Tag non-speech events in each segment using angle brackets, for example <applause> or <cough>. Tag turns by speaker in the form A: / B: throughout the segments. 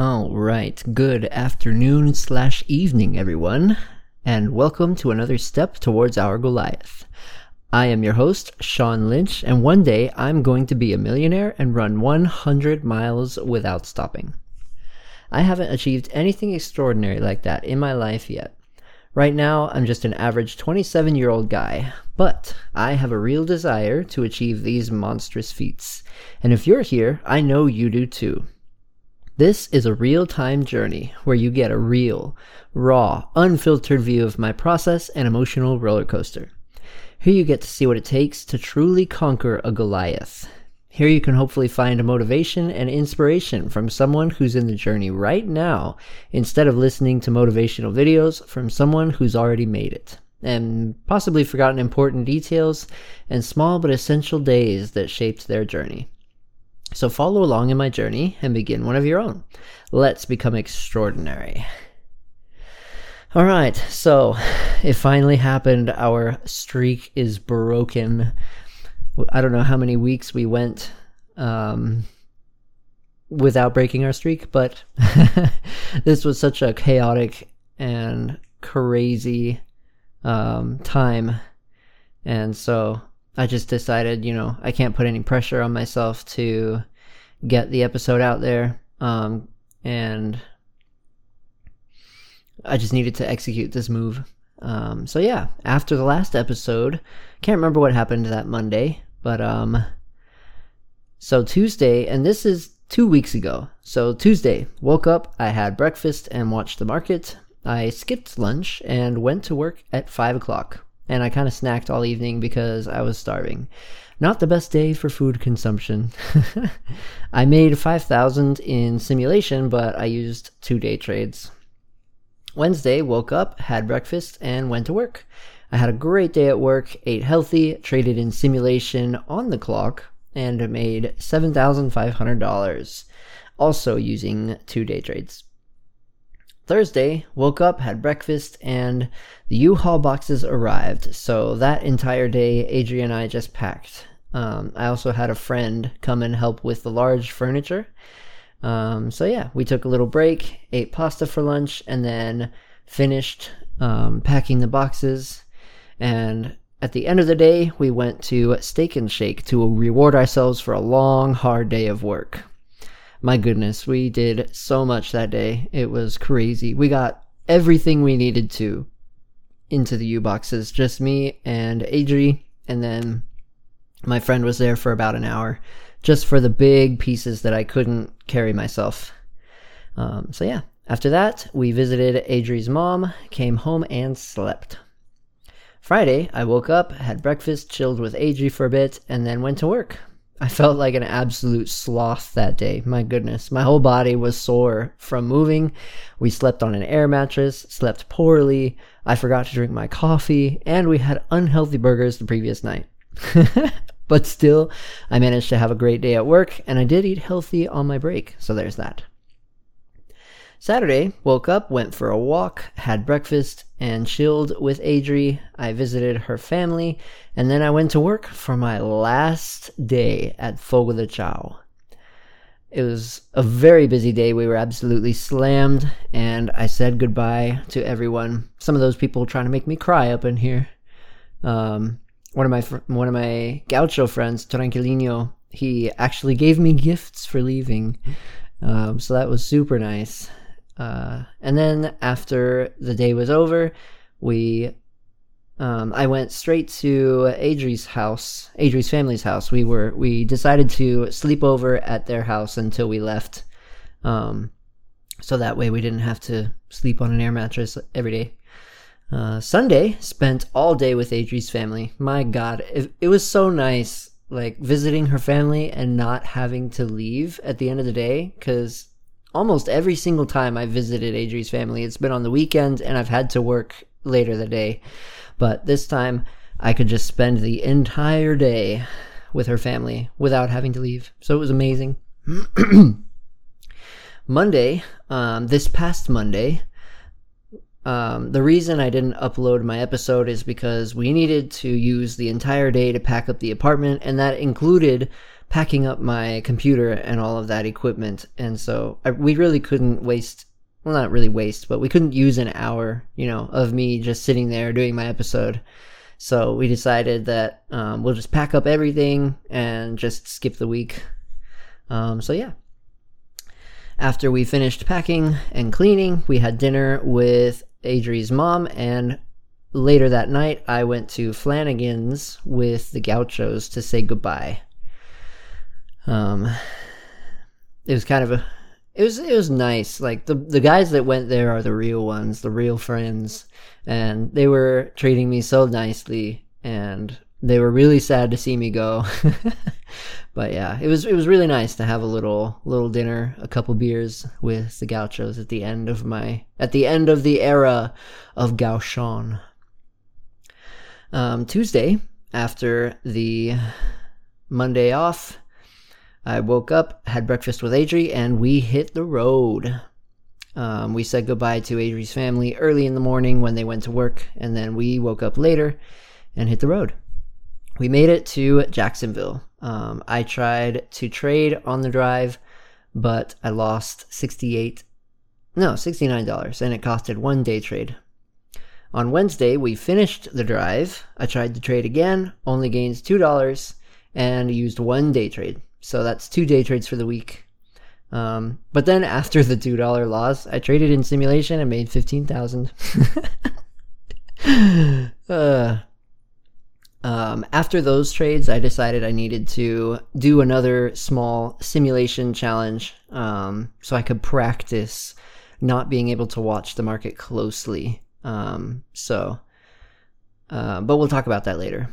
A: All right. Good afternoon slash evening, everyone, and welcome to another step towards our Goliath. I am your host, Sean Lynch, and one day I'm going to be a millionaire and run 100 miles without stopping. I haven't achieved anything extraordinary like that in my life yet. Right now, I'm just an average 27 year old guy, but I have a real desire to achieve these monstrous feats. And if you're here, I know you do too. This is a real time journey where you get a real, raw, unfiltered view of my process and emotional roller coaster. Here you get to see what it takes to truly conquer a Goliath. Here you can hopefully find motivation and inspiration from someone who's in the journey right now instead of listening to motivational videos from someone who's already made it and possibly forgotten important details and small but essential days that shaped their journey. So follow along in my journey and begin one of your own. Let's become extraordinary. All right, so it finally happened. Our streak is broken. I don't know how many weeks we went um, without breaking our streak, but <laughs> this was such a chaotic and crazy um, time. And so I just decided, you know, I can't put any pressure on myself to get the episode out there. Um, and I just needed to execute this move. Um, so yeah, after the last episode, can't remember what happened that Monday, but um, so Tuesday, and this is two weeks ago. So Tuesday, woke up, I had breakfast and watched the market. I skipped lunch and went to work at five o'clock, and I kind of snacked all evening because I was starving. Not the best day for food consumption. <laughs> I made five thousand in simulation, but I used two day trades. Wednesday, woke up, had breakfast, and went to work. I had a great day at work, ate healthy, traded in simulation on the clock, and made $7,500, also using two day trades. Thursday, woke up, had breakfast, and the U-Haul boxes arrived. So that entire day, Adrian and I just packed. Um, I also had a friend come and help with the large furniture. Um, so yeah, we took a little break, ate pasta for lunch, and then finished um, packing the boxes. And at the end of the day, we went to Steak and Shake to reward ourselves for a long, hard day of work. My goodness, we did so much that day. It was crazy. We got everything we needed to into the U boxes. Just me and Adri, and then my friend was there for about an hour just for the big pieces that I couldn't carry myself. Um, so yeah, after that, we visited Adri's mom, came home, and slept. Friday, I woke up, had breakfast, chilled with Adri for a bit, and then went to work. I felt like an absolute sloth that day. My goodness, my whole body was sore from moving. We slept on an air mattress, slept poorly. I forgot to drink my coffee, and we had unhealthy burgers the previous night. <laughs> But still, I managed to have a great day at work, and I did eat healthy on my break, so there's that. Saturday, woke up, went for a walk, had breakfast, and chilled with Adri. I visited her family, and then I went to work for my last day at Fogo de Chao. It was a very busy day. We were absolutely slammed, and I said goodbye to everyone. Some of those people trying to make me cry up in here. Um, one of my fr- one of my gaucho friends, Tranquilino, he actually gave me gifts for leaving. Um, so that was super nice. Uh, and then after the day was over, we um, I went straight to Adri's house, Adri's family's house. We were we decided to sleep over at their house until we left, um, so that way we didn't have to sleep on an air mattress every day. Uh, Sunday spent all day with Adri's family. My God, it, it was so nice, like visiting her family and not having to leave at the end of the day. Because almost every single time I visited Adri's family, it's been on the weekend and I've had to work later the day. But this time, I could just spend the entire day with her family without having to leave. So it was amazing. <clears throat> Monday, um, this past Monday, um, the reason I didn't upload my episode is because we needed to use the entire day to pack up the apartment, and that included packing up my computer and all of that equipment. And so I, we really couldn't waste, well, not really waste, but we couldn't use an hour, you know, of me just sitting there doing my episode. So we decided that um, we'll just pack up everything and just skip the week. Um, so yeah. After we finished packing and cleaning, we had dinner with Adri's mom, and later that night, I went to Flanagan's with the Gauchos to say goodbye. Um, it was kind of a, it was it was nice. Like the the guys that went there are the real ones, the real friends, and they were treating me so nicely, and they were really sad to see me go. <laughs> but yeah, it was it was really nice to have a little little dinner, a couple beers with the Gauchos at the end of my at the end of the era of Gauchon. Um, Tuesday after the Monday off, I woke up, had breakfast with Adri, and we hit the road. Um, we said goodbye to Adri's family early in the morning when they went to work, and then we woke up later and hit the road. We made it to Jacksonville. Um, I tried to trade on the drive, but I lost 68 no, $69, and it costed one day trade. On Wednesday, we finished the drive. I tried to trade again, only gained $2, and used one day trade. So that's two day trades for the week. Um, but then after the two dollar loss, I traded in simulation and made fifteen thousand. <laughs> uh, um, after those trades, I decided I needed to do another small simulation challenge um, so I could practice not being able to watch the market closely. Um, so, uh, but we'll talk about that later.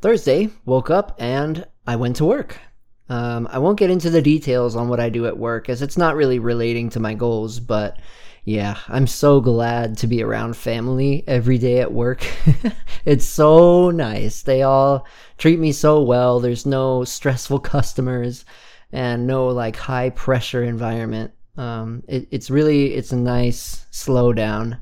A: Thursday, woke up and I went to work. Um, I won't get into the details on what I do at work as it's not really relating to my goals, but yeah, I'm so glad to be around family every day at work. <laughs> it's so nice. They all treat me so well. There's no stressful <laughs> customers and no like high pressure environment. Um, it, it's really, it's a nice slow down.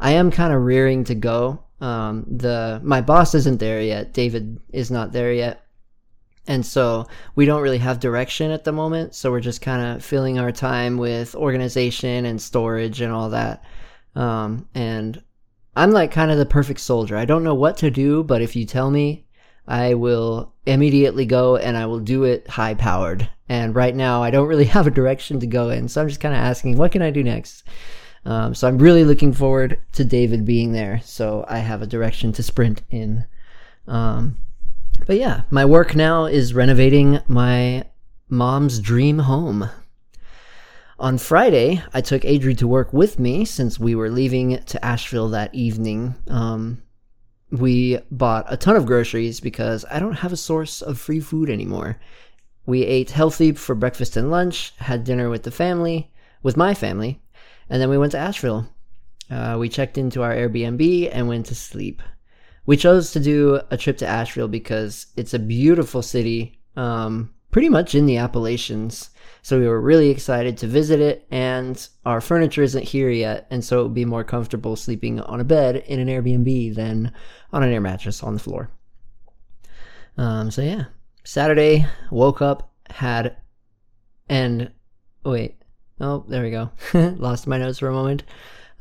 A: I am kind of rearing to go. Um, the, my boss isn't there yet. David is not there yet and so we don't really have direction at the moment. So we're just kind of filling our time with organization and storage and all that. Um, and I'm like kind of the perfect soldier. I don't know what to do, but if you tell me, I will immediately go and I will do it high powered. And right now, I don't really <laughs> have a direction to go in. So I'm just kind of asking, what can I do next? Um, so I'm really looking forward to David being there. So I have a direction to sprint in. Um, but yeah, my work now is renovating my mom's dream home. On Friday, I took Adri to work with me since we were leaving to Asheville that evening. Um, we bought a ton of groceries because I don't have a source of free food anymore. We ate healthy for breakfast and lunch, had dinner with the family, with my family, and then we went to Asheville. Uh, we checked into our Airbnb and went to sleep we chose to do a trip to Asheville because it's a beautiful city, um, pretty much in the Appalachians. So we were really excited to visit it, and our furniture isn't here yet, and so it would be more comfortable sleeping on a bed in an Airbnb than on an air mattress on the floor. Um, so yeah, Saturday woke up, had, and wait, oh there we go, <laughs> lost my notes for a moment.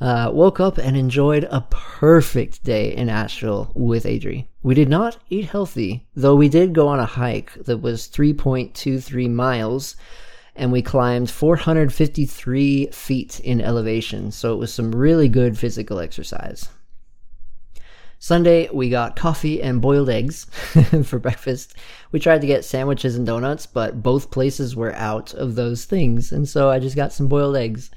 A: Uh, woke up and enjoyed a perfect day in Asheville with Adri. We did not eat healthy, though we did go on a hike that was 3.23 miles and we climbed 453 feet in elevation, so it was some really good physical exercise. Sunday, we got coffee and boiled eggs <laughs> for breakfast. We tried to get sandwiches and donuts, but both places were out of those things, and so I just got some boiled eggs.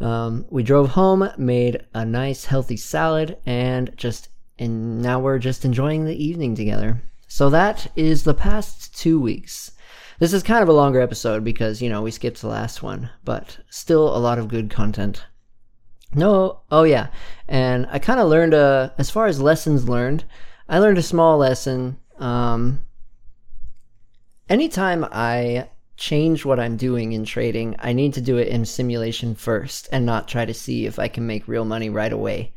A: Um, we drove home, made a nice healthy salad, and just and now we're just enjoying the evening together. So that is the past two weeks. This is kind of a longer episode because you know we skipped the last one, but still a lot of good content. No, oh yeah, and I kind of learned a as far as lessons learned. I learned a small lesson. Um, anytime I change what I'm doing in trading, I need to do it in simulation first and not try to see if I can make real money right away.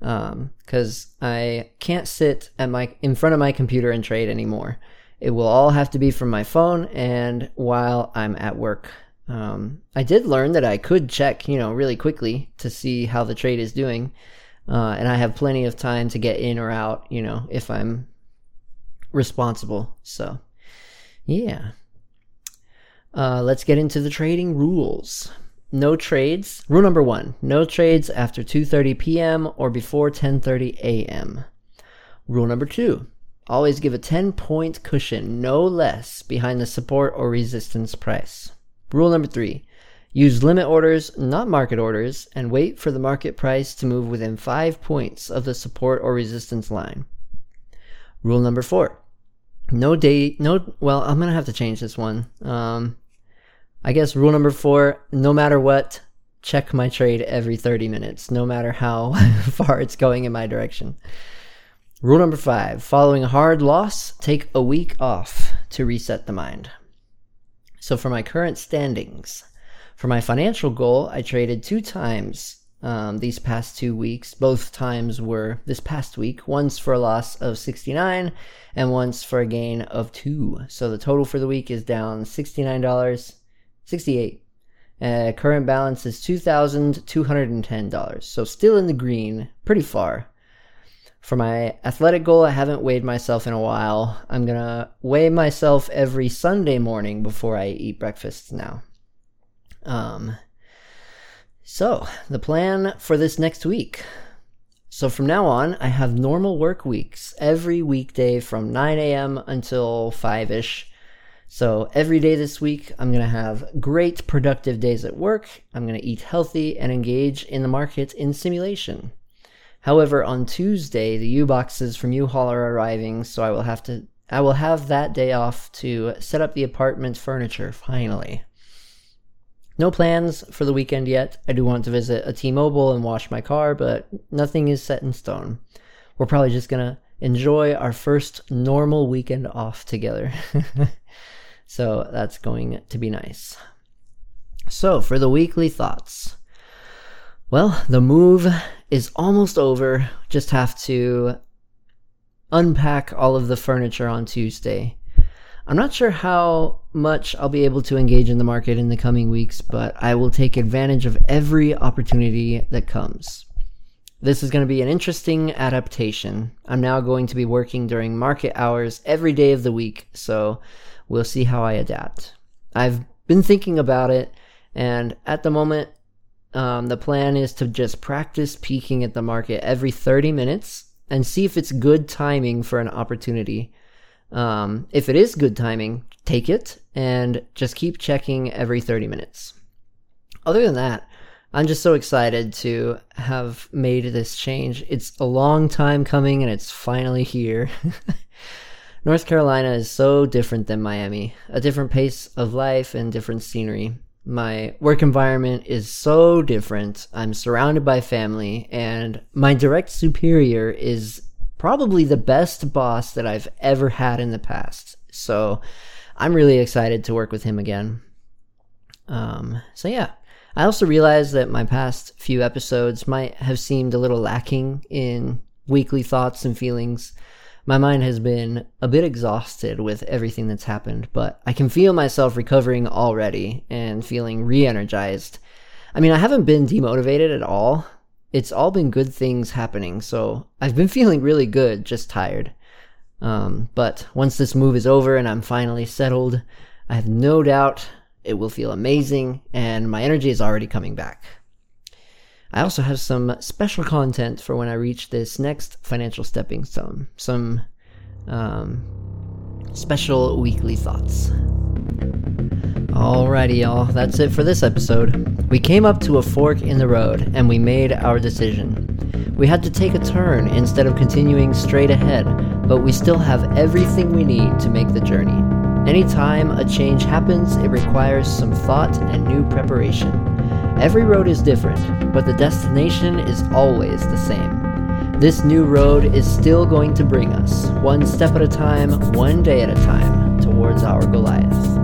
A: Because um, I can't sit at my in front of my computer and trade anymore. It will all have to be from my phone and while I'm at work. Um, I did learn that I could check, you know, really quickly to see how the trade is doing. Uh, and I have plenty of time to get in or out, you know, if I'm responsible. So, yeah. Uh, let's get into the trading rules. No trades. Rule number one: No trades after 2:30 p.m. or before 10:30 a.m. Rule number two: Always give a 10-point cushion, no less, behind the support or resistance price. Rule number three: Use limit orders, not market orders, and wait for the market price to move within five points of the support or resistance line. Rule number four: No day, no. Well, I'm gonna have to change this one. Um, I guess rule number four no matter what, check my trade every 30 minutes, no matter how <laughs> far it's going in my direction. Rule number five following a hard loss, take a week off to reset the mind. So, for my current standings, for my financial goal, I traded two times um, these past two weeks. Both times were this past week, once for a loss of 69 and once for a gain of 2. So, the total for the week is down $69 68. Uh, current balance is $2,210. So still in the green, pretty far. For my athletic goal, I haven't weighed myself in a while. I'm going to weigh myself every Sunday morning before I eat breakfast now. Um, so, the plan for this next week. So, from now on, I have normal work weeks every weekday from 9 a.m. until 5 ish so every day this week, I'm going to have great productive days at work. I'm going to eat healthy and engage in the market in simulation. However, on Tuesday, the U boxes from U-Haul are arriving, so I will have to I will have that day off to set up the apartment furniture finally. No plans for the weekend yet. I do want to visit a T-Mobile and wash my car, but nothing is set in stone. We're probably just going to enjoy our first normal weekend off together. <laughs> So that's going to be nice. So for the weekly thoughts. Well, the move is almost over. Just have to unpack all of the furniture on Tuesday. I'm not sure how much I'll be able to engage in the market in the coming weeks, but I will take advantage of every opportunity that comes. This is going to be an interesting adaptation. I'm now going to be working during market hours every day of the week, so We'll see how I adapt. I've been thinking about it, and at the moment, um, the plan is to just practice peeking at the market every 30 minutes and see if it's good timing for an opportunity. Um, if it is good timing, take it and just keep checking every 30 minutes. Other than that, I'm just so excited to have made this change. It's a long time coming and it's finally here. <laughs> North Carolina is so different than Miami, a different pace of life and different scenery. My work environment is so different. I'm surrounded by family, and my direct superior is probably the best boss that I've ever had in the past. So I'm really excited to work with him again. Um, so, yeah. I also realized that my past few episodes might have seemed a little lacking in weekly thoughts and feelings my mind has been a bit exhausted with everything that's happened, but I can feel myself recovering already and feeling re energized. I mean, I haven't been demotivated at all. It's all been good things happening, so I've been <laughs> feeling really good, just tired. Um, but once this move is over and I'm finally settled, I have no doubt it will feel amazing, and my energy is already coming back. I also have some special content for when I reach this next financial stepping stone. Some um, special weekly thoughts. Alrighty, y'all, that's it for this episode. We came up to a fork in the road and we made our decision. We had to take a turn instead of continuing straight ahead, but we still have everything we need to make the journey. Anytime a change happens, it requires some thought and new preparation. Every road is different, but the destination is always the same. This new road is still going to bring us, one step at a time, one day at a time, towards our Goliath.